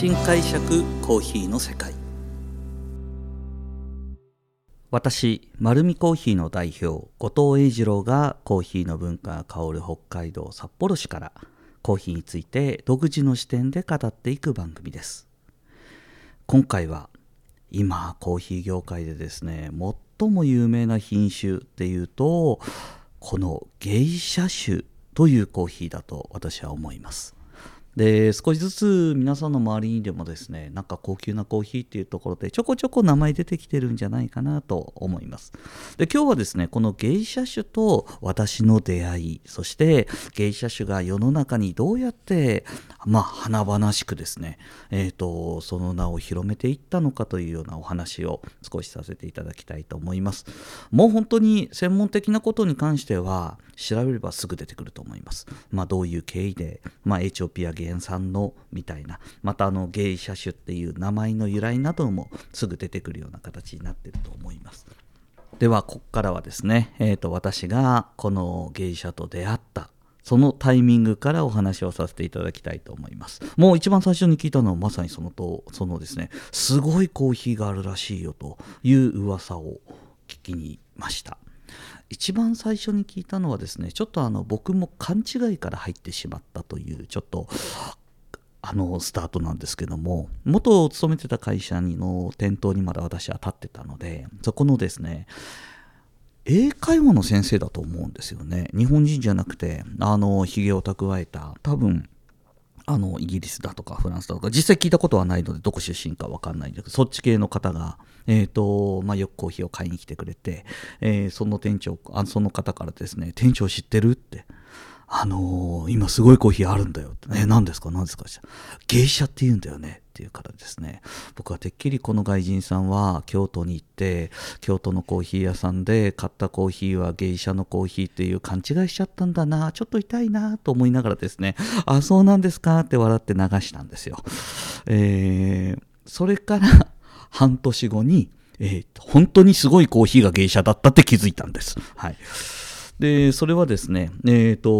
新解釈コーヒーの世界。私丸見コーヒーの代表後藤英二郎がコーヒーの文化が香る北海道札幌市からコーヒーについて独自の視点で語っていく番組です。今回は今コーヒー業界でですね最も有名な品種っていうとこのゲイシャ種というコーヒーだと私は思います。で少しずつ皆さんの周りにでもですねなんか高級なコーヒーっていうところでちょこちょこ名前出てきてるんじゃないかなと思います。で今日はですねこの芸者種と私の出会いそして芸者種が世の中にどうやってまあ華々しくですねえっ、ー、とその名を広めていったのかというようなお話を少しさせていただきたいと思います。もう本当に専門的なことに関しては調べればすぐ出てくると思います。まあどういう経緯でまあエチオピア原産のみたいなまたあの芸者種っていう名前の由来などもすぐ出てくるような形になってると思いますではここからはですね、えーと、私がこの芸者と出会ったそのタイミングからお話をさせていただきたいと思います。もう一番最初に聞いたのはまさにそのと、そのですね、すごいコーヒーがあるらしいよという噂を聞きにました。一番最初に聞いたのはですねちょっとあの僕も勘違いから入ってしまったというちょっとあのスタートなんですけども元勤めてた会社の店頭にまだ私は立ってたのでそこのですね英会話の先生だと思うんですよね。日本人じゃなくてあのひげを蓄えた多分あのイギリスだとかフランスだとか実際聞いたことはないのでどこ出身か分かんないんですけどそっち系の方が、えーとまあ、よくコーヒーを買いに来てくれて、えー、その店長あその方からですね店長知ってる？って。あのー、今すごいコーヒーあるんだよって。え、何ですか何ですか？芸者って言うんだよねっていうからですね。僕はてっきりこの外人さんは京都に行って、京都のコーヒー屋さんで買ったコーヒーは芸者のコーヒーっていう勘違いしちゃったんだな、ちょっと痛いなと思いながらですね、あ、そうなんですか？って笑って流したんですよ。えー、それから半年後に、えー、本当にすごいコーヒーが芸者だったって気づいたんです。はい。で、それはですね、えっ、ー、と、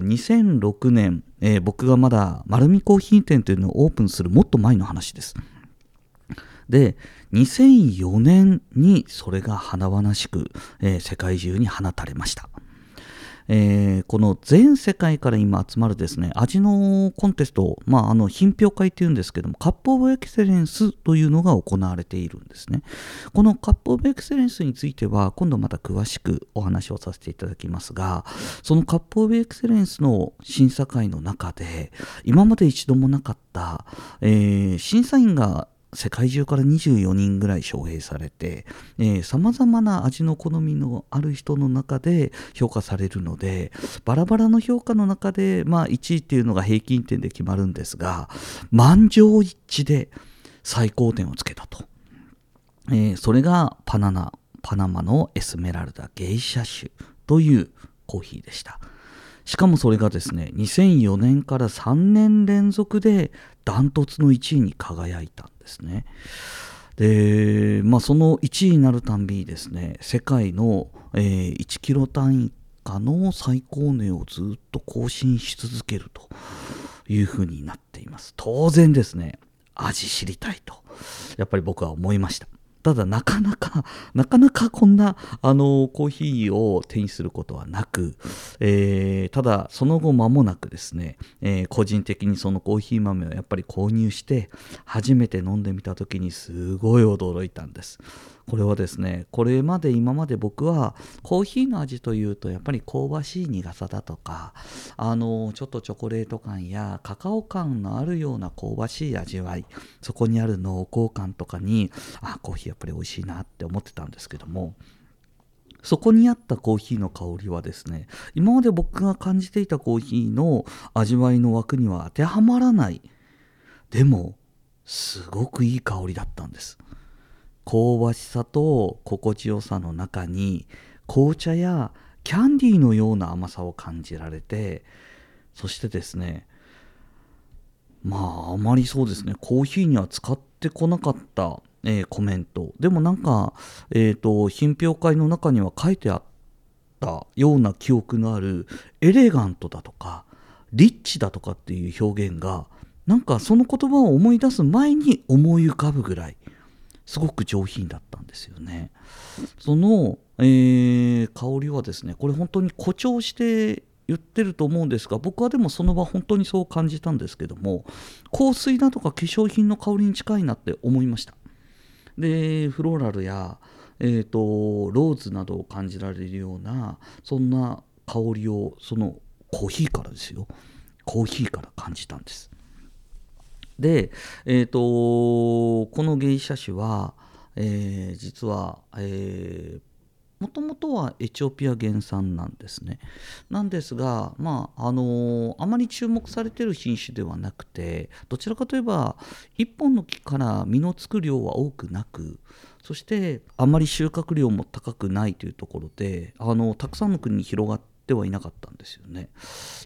2006年、えー、僕がまだ丸見コーヒー店というのをオープンするもっと前の話です。で、2004年にそれが華々しく、えー、世界中に放たれました。えー、この全世界から今集まるですね味のコンテスト、まあ、あの品評会っていうんですけどもカップオブエクセレンスというのが行われているんですね。このカップオブエクセレンスについては今度また詳しくお話をさせていただきますがそのカップオブエクセレンスの審査会の中で今まで一度もなかった、えー、審査員が世界中から24人ぐらい招聘されてさまざまな味の好みのある人の中で評価されるのでバラバラの評価の中で、まあ、1位っていうのが平均点で決まるんですが満場一致で最高点をつけたと、えー、それがパナナパナマのエスメラルダゲイシャ種というコーヒーでした。しかもそれがですね2004年から3年連続でダントツの1位に輝いたんですね。で、まあ、その1位になるたんびにですね世界の、えー、1キロ単位下の最高値をずっと更新し続けるというふうになっています。当然ですね味知りたいとやっぱり僕は思いました。ただなかなか、なかなかこんな、あの、コーヒーを手にすることはなく、えー、ただその後間もなくですね、えー、個人的にそのコーヒー豆をやっぱり購入して、初めて飲んでみた時にすごい驚いたんです。これはですねこれまで今まで僕はコーヒーの味というとやっぱり香ばしい苦さだとかあのちょっとチョコレート感やカカオ感のあるような香ばしい味わいそこにある濃厚感とかにあコーヒーやっぱり美味しいなって思ってたんですけどもそこにあったコーヒーの香りはですね今まで僕が感じていたコーヒーの味わいの枠には当てはまらない。でもすごくいい香りだったんです。香ばしさと心地よさの中に紅茶やキャンディーのような甘さを感じられてそしてですねまああまりそうですねコーヒーには使ってこなかった、えー、コメント。でもなんか、えーと、品評会の中には書いてあったような記憶のあるエレガントだとかリッチだとかっていう表現がなんかその言葉を思い出す前に思い浮かぶぐらいすごく上品だったんですよね。その、えー、香りはですねこれ本当に誇張して言ってると思うんですが僕はでもその場本当にそう感じたんですけども香水だとか化粧品の香りに近いなって思いました。でフローラルや、えーと、ローズなどを感じられるようなそんな香りをそのコーヒーからですよ。コーヒーから感じたんです。で、えーと、この芸者種は、えー、実は、えーもともとはエチオピア原産なんですね。なんですが、まああのあまり注目されている品種ではなくてどちらかといえば1本の木から実のつく量は多くなくそしてあまり収穫量も高くないというところであのたくさんの国に広がってはいなかったんですよね。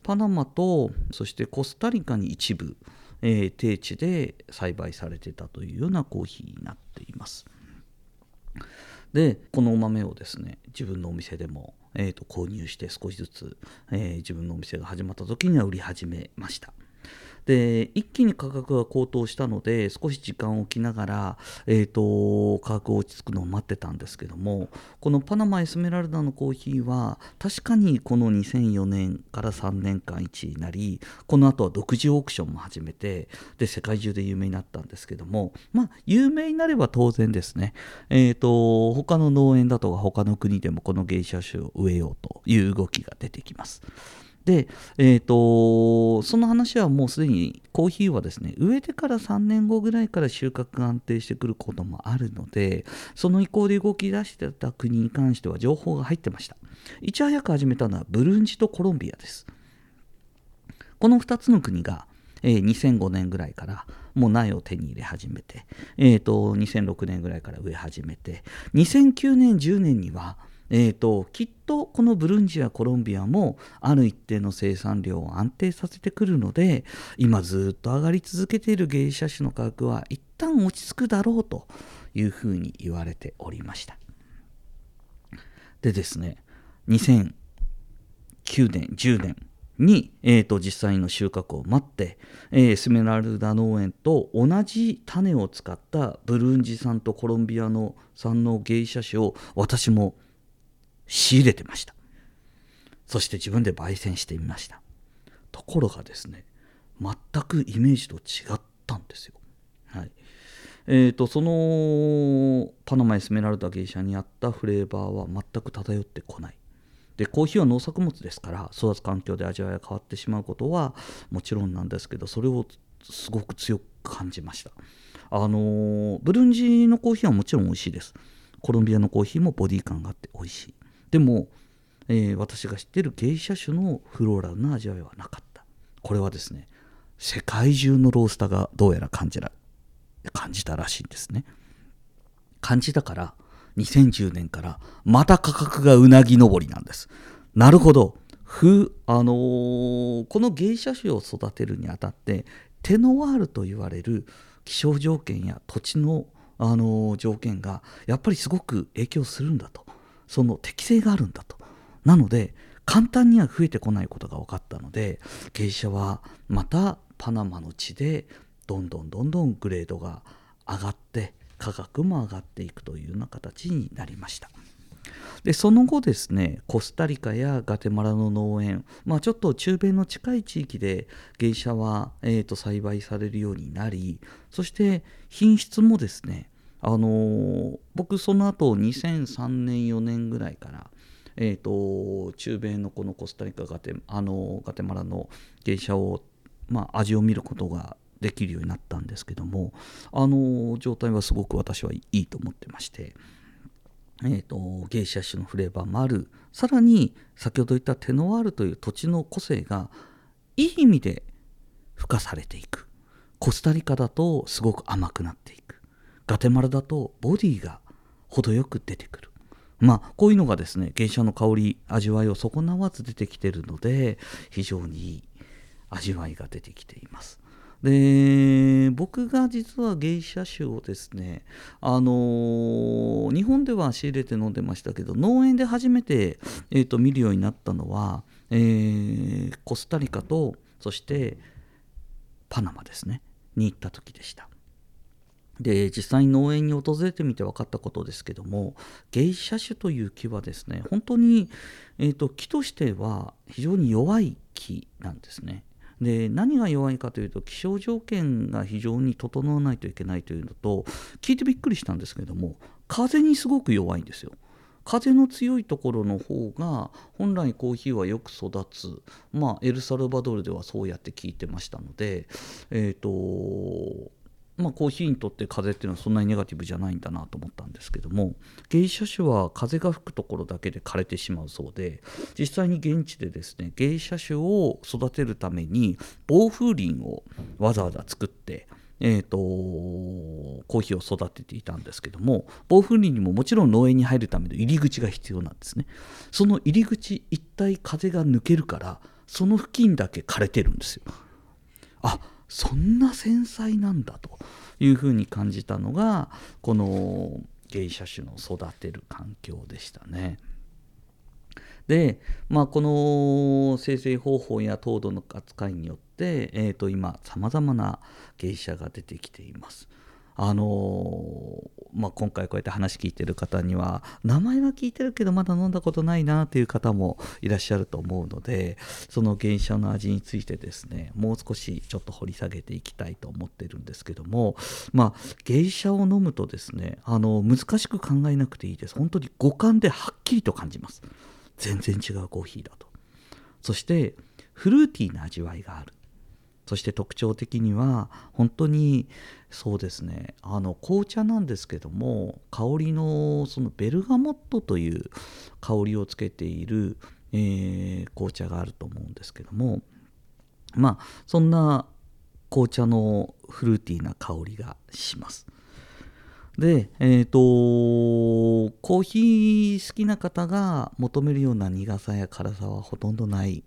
パナマとそしてコスタリカに一部、えー、低地で栽培されてたというようなコーヒーになっています。でこのお豆をですね自分のお店でも、えーと、購入して少しずつ、えー、自分のお店が始まった時には売り始めました。で一気に価格が高騰したので少し時間を置きながら、えーと、価格落ち着くのを待ってたんですけどもこのパナマエスメラルダのコーヒーは確かにこの2004年から3年間1位になりこの後は独自オークションも始めてで世界中で有名になったんですけどもまあ有名になれば当然ですねえっ、ー、と他の農園だとか他の国でもこの芸者種を植えようという動きが出てきます。で、えーと、その話はもうすでにコーヒーはですね植えてから3年後ぐらいから収穫が安定してくることもあるのでその意向で動き出してた国に関しては情報が入ってました。いち早く始めたのはブルンジとコロンビアです。この2つの国が、えー、2005年ぐらいからもう苗を手に入れ始めて、えーと2006年ぐらいから植え始めて2009年10年にはえーと、きっとこのブルンジやコロンビアもある一定の生産量を安定させてくるので今ずっと上がり続けている芸者種の価格は一旦落ち着くだろうというふうに言われておりました。でですね2009年10年に、えーと、実際の収穫を待って、えー、スメラルダ農園と同じ種を使ったブルンジ産とコロンビアの産の芸者種を私も仕入れてました。そして自分で焙煎してみました。ところがですね全くイメージと違ったんですよ。はい。えーと、そのパナマエスメラルダ芸者にあったフレーバーは全く漂ってこない。でコーヒーは農作物ですから育つ環境で味わいが変わってしまうことはもちろんなんですけどそれをすごく強く感じました。あの、ブルンジのコーヒーはもちろん美味しいです。コロンビアのコーヒーもボディ感があって美味しい。でも、えー、私が知ってる芸者種のフローラルな味わいはなかった。これはですね世界中のロースターがどうやら感じら感じたらしいんですね。感じたから2010年からまた価格がうなぎ登りなんです。なるほど。ふあのー、この芸者種を育てるにあたってテノワールと言われる気象条件や土地の、あのー、条件がやっぱりすごく影響するんだと。その適性があるんだと。なので簡単には増えてこないことが分かったので芸者はまたパナマの地でどんどんどんどんグレードが上がって価格も上がっていくというような形になりました。でその後ですねコスタリカやガテマラの農園、まあ、ちょっと中米の近い地域で芸者は、えーと栽培されるようになりそして品質もですねあのー、僕その後2003年4年ぐらいから、えーと、中米のこのコスタリカガテあのガテマラの芸者を、まあ、味を見ることができるようになったんですけどもあの状態はすごく私はいいと思ってまして、えーと、芸者種のフレーバーもある。さらに先ほど言ったテノワールという土地の個性がいい意味で付加されていく。コスタリカだとすごく甘くなっていく。ガテマラだとボディが程よく出てくる。まあこういうのがですね芸者の香り味わいを損なわず出てきてるので非常にいい味わいが出てきています。で僕が実は芸者種をですねあの、日本では仕入れて飲んでましたけど農園で初めて、えーと、見るようになったのは、えー、コスタリカとそしてパナマですねに行った時でした。で実際に農園に訪れてみて分かったことですけどもゲイシャ種という木はですね本当に、えーと、木としては非常に弱い木なんですねで何が弱いかというと気象条件が非常に整わないといけないというのと聞いてびっくりしたんですけども風にすごく弱いんですよ。風の強いところの方が本来コーヒーはよく育つ、まあ、エルサルバドルではそうやって聞いてましたので、えーとまあ、コーヒーにとって風っていうのはそんなにネガティブじゃないんだなと思ったんですけども芸者種は風が吹くところだけで枯れてしまうそうで実際に現地でですね芸者種を育てるために防風林をわざわざ作ってえーと、コーヒーを育てていたんですけども防風林にももちろん農園に入るための入り口が必要なんですね。その入り口一体風が抜けるからその付近だけ枯れてるんですよ。あそんな繊細なんだと。いうふうに感じたのがこの芸者種の育てる環境でしたね。で、まあ、この生成方法や糖度の扱いによって、えー、と今さまざまな芸者が出てきています。あのまあ、今回こうやって話聞いてる方には名前は聞いてるけどまだ飲んだことないなという方もいらっしゃると思うのでその原車の味についてですねもう少しちょっと掘り下げていきたいと思ってるんですけどもまあ芸者を飲むとですねあの難しく考えなくていいです。本当に五感ではっきりと感じます。全然違うコーヒーだと。そしてフルーティーな味わいがある。そして特徴的には本当にそうですねあの紅茶なんですけども香りのそのベルガモットという香りをつけている、えー、紅茶があると思うんですけどもまあそんな紅茶のフルーティーな香りがします。で、えっ、ー、と、コーヒー好きな方が求めるような苦さや辛さはほとんどない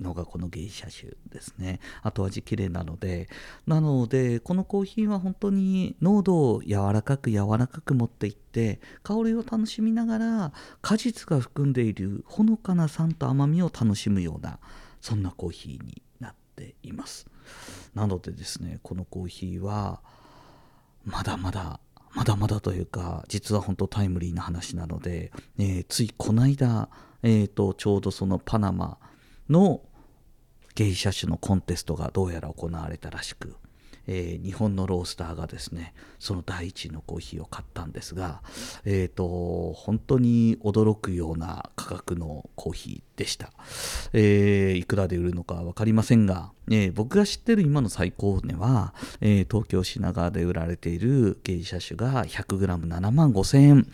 のがこの芸者種ですね。後味綺麗なので。なのでこのコーヒーは本当に濃度を柔らかく柔らかく持っていって香りを楽しみながら果実が含んでいるほのかな酸と甘みを楽しむようなそんなコーヒーになっています。なのでですねこのコーヒーはまだまだまだまだというか実は本当タイムリーな話なので、えー、ついこの間、えーとちょうどそのパナマの芸者種のコンテストがどうやら行われたらしく、えー、日本のロースターがですねその第一のコーヒーを買ったんですが、えーと、本当に驚くような価格のコーヒーでした、えー、いくらで売るのか分かりませんが、えー、僕が知ってる今の最高値は、え東京品川で売られている芸者種が 100g7 万5000円。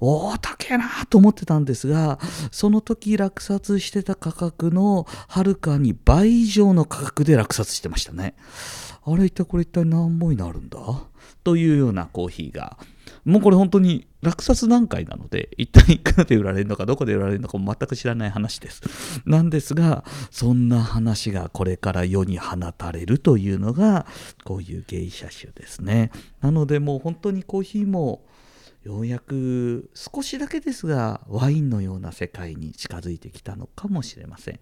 おお高えなと思ってたんですがその時落札してた価格のはるかに倍以上の価格で落札してましたね。あれ一体これ一体何本になるんだ？というようなコーヒーがもうこれ本当に落札段階なので一体いくらで売られるのかどこで売られるのかも全く知らない話ですなんですがそんな話がこれから世に放たれるというのがこういう芸者種ですねなのでもう本当にコーヒーもようやく少しだけですがワインのような世界に近づいてきたのかもしれません。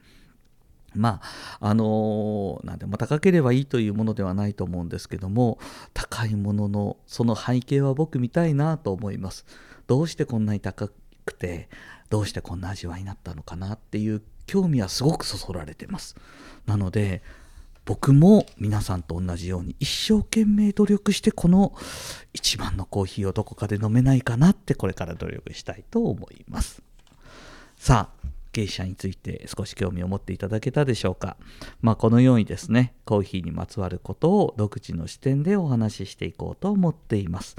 まああの何でも高ければいいというものではないと思うんですけども高いもののその背景は僕見たいなと思います。どうしてこんなに高くてどうしてこんな味わいになったのかなっていう興味はすごくそそられてます。なので僕も皆さんと同じように一生懸命努力してこの一番のコーヒーをどこかで飲めないかなってこれから努力したいと思います。さあ芸者について少し興味を持っていただけたでしょうか。まあ、このようにですね、コーヒーにまつわることを独自の視点でお話ししていこうと思っています。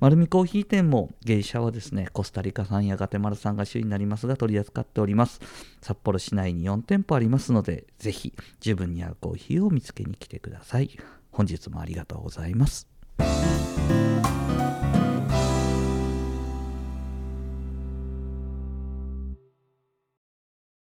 丸見コーヒー店も芸者はですね、コスタリカ産やガテマラ産が主になりますが取り扱っております。札幌市内に4店舗ありますので、ぜひ自分に合うコーヒーを見つけに来てください。本日もありがとうございます。